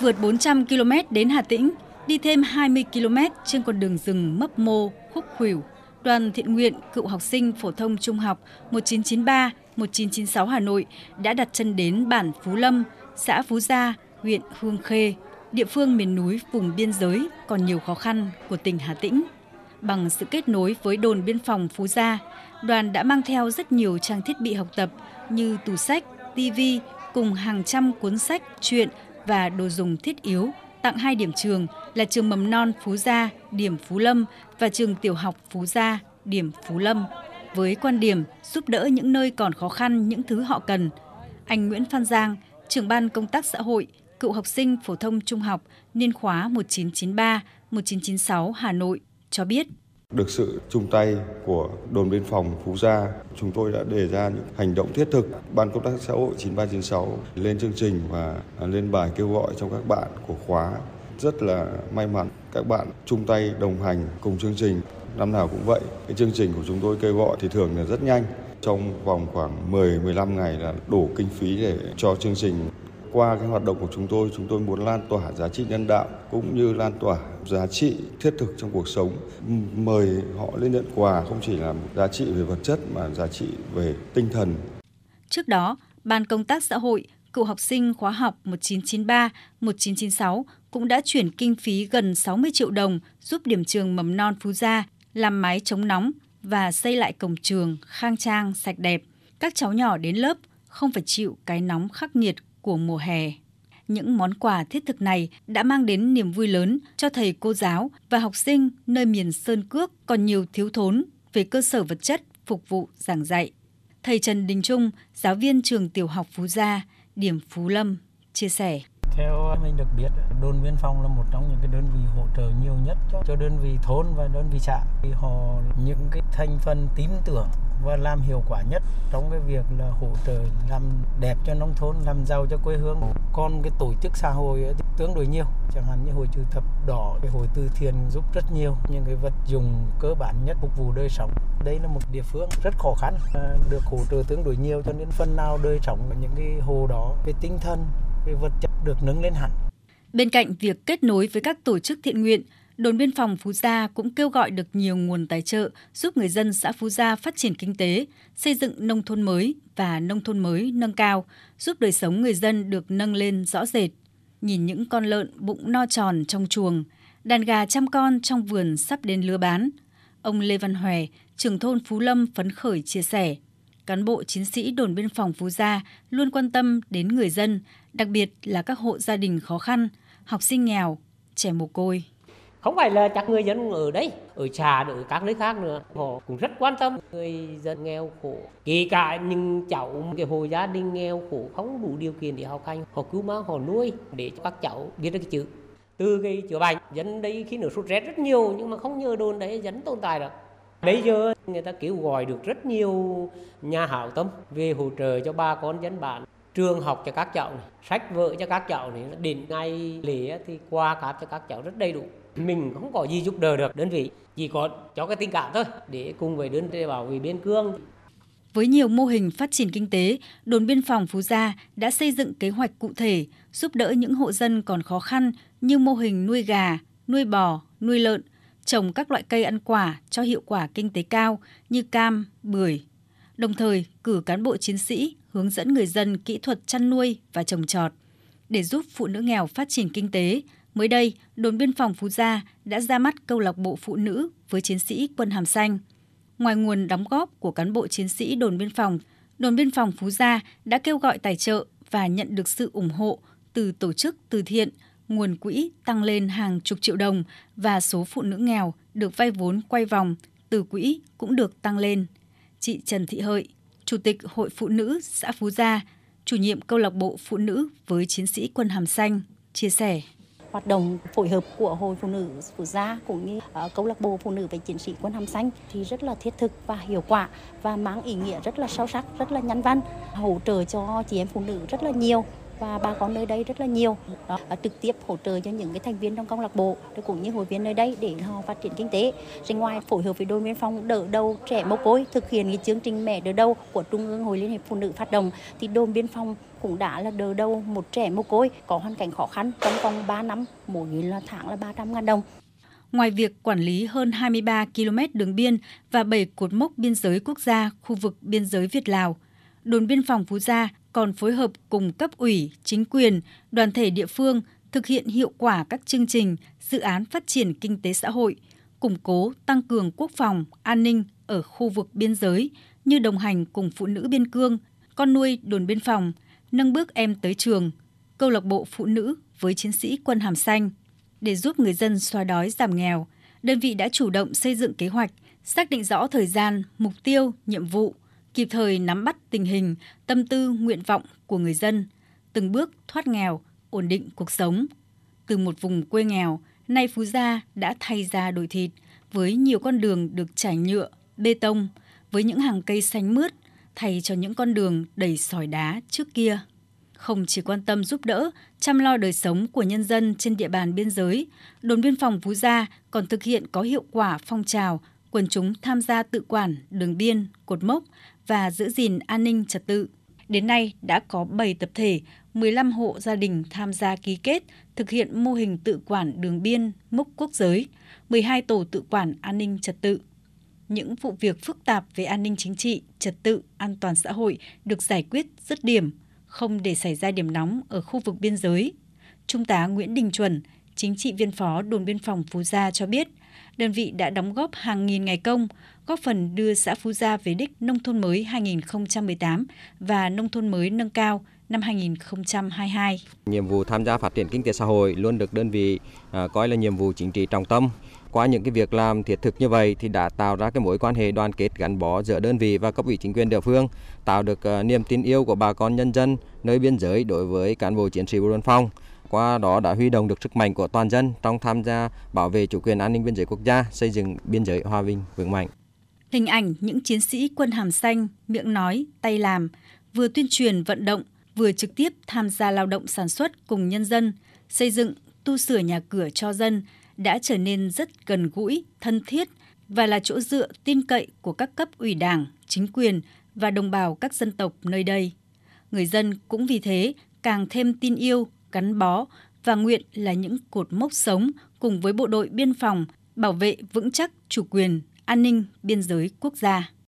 Vượt 400 km đến Hà Tĩnh, đi thêm 20 km trên con đường rừng mấp mô, khúc khuỷu, đoàn thiện nguyện cựu học sinh phổ thông trung học 1993 1996 Hà Nội đã đặt chân đến bản Phú Lâm, xã Phú Gia, huyện Hương Khê, địa phương miền núi vùng biên giới còn nhiều khó khăn của tỉnh Hà Tĩnh. Bằng sự kết nối với đồn biên phòng Phú Gia, đoàn đã mang theo rất nhiều trang thiết bị học tập như tủ sách, tivi cùng hàng trăm cuốn sách, truyện và đồ dùng thiết yếu tặng hai điểm trường là trường mầm non Phú Gia, điểm Phú Lâm và trường tiểu học Phú Gia, điểm Phú Lâm. Với quan điểm giúp đỡ những nơi còn khó khăn những thứ họ cần, anh Nguyễn Phan Giang, trưởng ban công tác xã hội, cựu học sinh phổ thông trung học niên khóa 1993-1996 Hà Nội cho biết. Được sự chung tay của đồn biên phòng Phú Gia, chúng tôi đã đề ra những hành động thiết thực. Ban công tác xã hội 9396 lên chương trình và lên bài kêu gọi trong các bạn của khóa. Rất là may mắn các bạn chung tay đồng hành cùng chương trình. Năm nào cũng vậy. Cái chương trình của chúng tôi kêu gọi thì thường là rất nhanh. Trong vòng khoảng 10-15 ngày là đủ kinh phí để cho chương trình qua cái hoạt động của chúng tôi chúng tôi muốn lan tỏa giá trị nhân đạo cũng như lan tỏa giá trị thiết thực trong cuộc sống mời họ lên nhận quà không chỉ là một giá trị về vật chất mà giá trị về tinh thần trước đó ban công tác xã hội cựu học sinh khóa học 1993-1996 cũng đã chuyển kinh phí gần 60 triệu đồng giúp điểm trường mầm non Phú Gia làm mái chống nóng và xây lại cổng trường khang trang, sạch đẹp. Các cháu nhỏ đến lớp không phải chịu cái nóng khắc nghiệt của mùa hè. Những món quà thiết thực này đã mang đến niềm vui lớn cho thầy cô giáo và học sinh nơi miền Sơn Cước còn nhiều thiếu thốn về cơ sở vật chất phục vụ giảng dạy. Thầy Trần Đình Trung, giáo viên trường tiểu học Phú Gia, điểm Phú Lâm, chia sẻ. Theo mình được biết, đồn biên phòng là một trong những cái đơn vị hỗ trợ nhiều nhất cho, cho đơn vị thôn và đơn vị xã. Thì họ những cái thành phần tín tưởng và làm hiệu quả nhất trong cái việc là hỗ trợ làm đẹp cho nông thôn, làm giàu cho quê hương. Còn cái tổ chức xã hội thì tương đối nhiều, chẳng hạn như hội chữ thập đỏ, cái hội từ thiện giúp rất nhiều những cái vật dụng cơ bản nhất phục vụ đời sống. Đây là một địa phương rất khó khăn, à, được hỗ trợ tương đối nhiều cho nên phần nào đời sống những cái hồ đó, cái tinh thần, cái vật chất được nâng lên hẳn. Bên cạnh việc kết nối với các tổ chức thiện nguyện, đồn biên phòng Phú Gia cũng kêu gọi được nhiều nguồn tài trợ giúp người dân xã Phú Gia phát triển kinh tế, xây dựng nông thôn mới và nông thôn mới nâng cao, giúp đời sống người dân được nâng lên rõ rệt. Nhìn những con lợn bụng no tròn trong chuồng, đàn gà trăm con trong vườn sắp đến lứa bán. Ông Lê Văn Hòe, trưởng thôn Phú Lâm phấn khởi chia sẻ. Cán bộ chiến sĩ đồn biên phòng Phú Gia luôn quan tâm đến người dân, đặc biệt là các hộ gia đình khó khăn, học sinh nghèo, trẻ mồ côi. Không phải là chắc người dân ở đấy ở trà ở các nơi khác nữa. Họ cũng rất quan tâm người dân nghèo khổ. Kể cả những cháu cái hộ gia đình nghèo khổ không đủ điều kiện để học hành họ cứu mang họ nuôi để cho các cháu biết được cái chữ. Từ cái chữa bệnh dân đây khi nửa sốt rét rất nhiều nhưng mà không nhờ đồn đấy dân tồn tại được bây giờ người ta kêu gọi được rất nhiều nhà hảo tâm về hỗ trợ cho ba con dân bản trường học cho các cháu này, sách vở cho các cháu này đến ngày lễ thì qua cáp cho các cháu rất đầy đủ mình không có gì giúp đỡ được đơn vị chỉ có cho cái tình cảm thôi để cùng với đơn vị bảo vệ biên cương với nhiều mô hình phát triển kinh tế, đồn biên phòng Phú Gia đã xây dựng kế hoạch cụ thể giúp đỡ những hộ dân còn khó khăn như mô hình nuôi gà, nuôi bò, nuôi lợn, trồng các loại cây ăn quả cho hiệu quả kinh tế cao như cam, bưởi. Đồng thời, cử cán bộ chiến sĩ hướng dẫn người dân kỹ thuật chăn nuôi và trồng trọt. Để giúp phụ nữ nghèo phát triển kinh tế, mới đây, đồn biên phòng Phú Gia đã ra mắt câu lạc bộ phụ nữ với chiến sĩ quân hàm xanh. Ngoài nguồn đóng góp của cán bộ chiến sĩ đồn biên phòng, đồn biên phòng Phú Gia đã kêu gọi tài trợ và nhận được sự ủng hộ từ tổ chức từ thiện, nguồn quỹ tăng lên hàng chục triệu đồng và số phụ nữ nghèo được vay vốn quay vòng từ quỹ cũng được tăng lên. Chị Trần Thị Hợi, Chủ tịch Hội Phụ nữ xã Phú Gia, chủ nhiệm câu lạc bộ phụ nữ với chiến sĩ quân hàm xanh, chia sẻ. Hoạt động phối hợp của Hội Phụ nữ Phú Gia cũng như uh, câu lạc bộ phụ nữ về chiến sĩ quân hàm xanh thì rất là thiết thực và hiệu quả và mang ý nghĩa rất là sâu sắc, rất là nhân văn, hỗ trợ cho chị em phụ nữ rất là nhiều và bà con nơi đây rất là nhiều. Đó à, trực tiếp hỗ trợ cho những cái thành viên trong câu lạc bộ cũng như hội viên nơi đây để họ phát triển kinh tế. Rồi ngoài phối hợp với đồn biên phòng đỡ đầu trẻ mồ côi thực hiện cái chương trình mẹ đỡ đầu của trung ương hội liên hiệp phụ nữ phát động thì đồn biên phòng cũng đã là đỡ đầu một trẻ mồ côi có hoàn cảnh khó khăn trong vòng 3 năm mỗi là tháng là 300 ngàn đồng. Ngoài việc quản lý hơn 23 km đường biên và 7 cột mốc biên giới quốc gia khu vực biên giới Việt-Lào, đồn biên phòng Phú Gia còn phối hợp cùng cấp ủy, chính quyền, đoàn thể địa phương thực hiện hiệu quả các chương trình, dự án phát triển kinh tế xã hội, củng cố, tăng cường quốc phòng, an ninh ở khu vực biên giới như đồng hành cùng phụ nữ biên cương, con nuôi đồn biên phòng, nâng bước em tới trường, câu lạc bộ phụ nữ với chiến sĩ quân hàm xanh. Để giúp người dân xóa đói giảm nghèo, đơn vị đã chủ động xây dựng kế hoạch, xác định rõ thời gian, mục tiêu, nhiệm vụ, kịp thời nắm bắt tình hình, tâm tư, nguyện vọng của người dân, từng bước thoát nghèo, ổn định cuộc sống. Từ một vùng quê nghèo, nay Phú Gia đã thay ra đổi thịt với nhiều con đường được trải nhựa, bê tông, với những hàng cây xanh mướt thay cho những con đường đầy sỏi đá trước kia. Không chỉ quan tâm giúp đỡ, chăm lo đời sống của nhân dân trên địa bàn biên giới, đồn biên phòng Phú Gia còn thực hiện có hiệu quả phong trào quần chúng tham gia tự quản đường biên, cột mốc và giữ gìn an ninh trật tự. Đến nay đã có 7 tập thể, 15 hộ gia đình tham gia ký kết thực hiện mô hình tự quản đường biên, mốc quốc giới, 12 tổ tự quản an ninh trật tự. Những vụ việc phức tạp về an ninh chính trị, trật tự, an toàn xã hội được giải quyết dứt điểm, không để xảy ra điểm nóng ở khu vực biên giới. Trung tá Nguyễn Đình Chuẩn, chính trị viên phó đồn biên phòng Phú Gia cho biết, đơn vị đã đóng góp hàng nghìn ngày công, góp phần đưa xã Phú Gia về đích nông thôn mới 2018 và nông thôn mới nâng cao năm 2022. Nhiệm vụ tham gia phát triển kinh tế xã hội luôn được đơn vị à, coi là nhiệm vụ chính trị trọng tâm. Qua những cái việc làm thiết thực như vậy thì đã tạo ra cái mối quan hệ đoàn kết gắn bó giữa đơn vị và cấp ủy chính quyền địa phương, tạo được à, niềm tin yêu của bà con nhân dân nơi biên giới đối với cán bộ chiến sĩ bộ đội biên phòng. Qua đó đã huy động được sức mạnh của toàn dân trong tham gia bảo vệ chủ quyền an ninh biên giới quốc gia, xây dựng biên giới hòa bình vững mạnh. Hình ảnh những chiến sĩ quân hàm xanh, miệng nói, tay làm, vừa tuyên truyền vận động, vừa trực tiếp tham gia lao động sản xuất cùng nhân dân, xây dựng, tu sửa nhà cửa cho dân đã trở nên rất gần gũi, thân thiết và là chỗ dựa tin cậy của các cấp ủy đảng, chính quyền và đồng bào các dân tộc nơi đây. Người dân cũng vì thế càng thêm tin yêu, gắn bó và nguyện là những cột mốc sống cùng với bộ đội biên phòng bảo vệ vững chắc chủ quyền, an ninh biên giới quốc gia.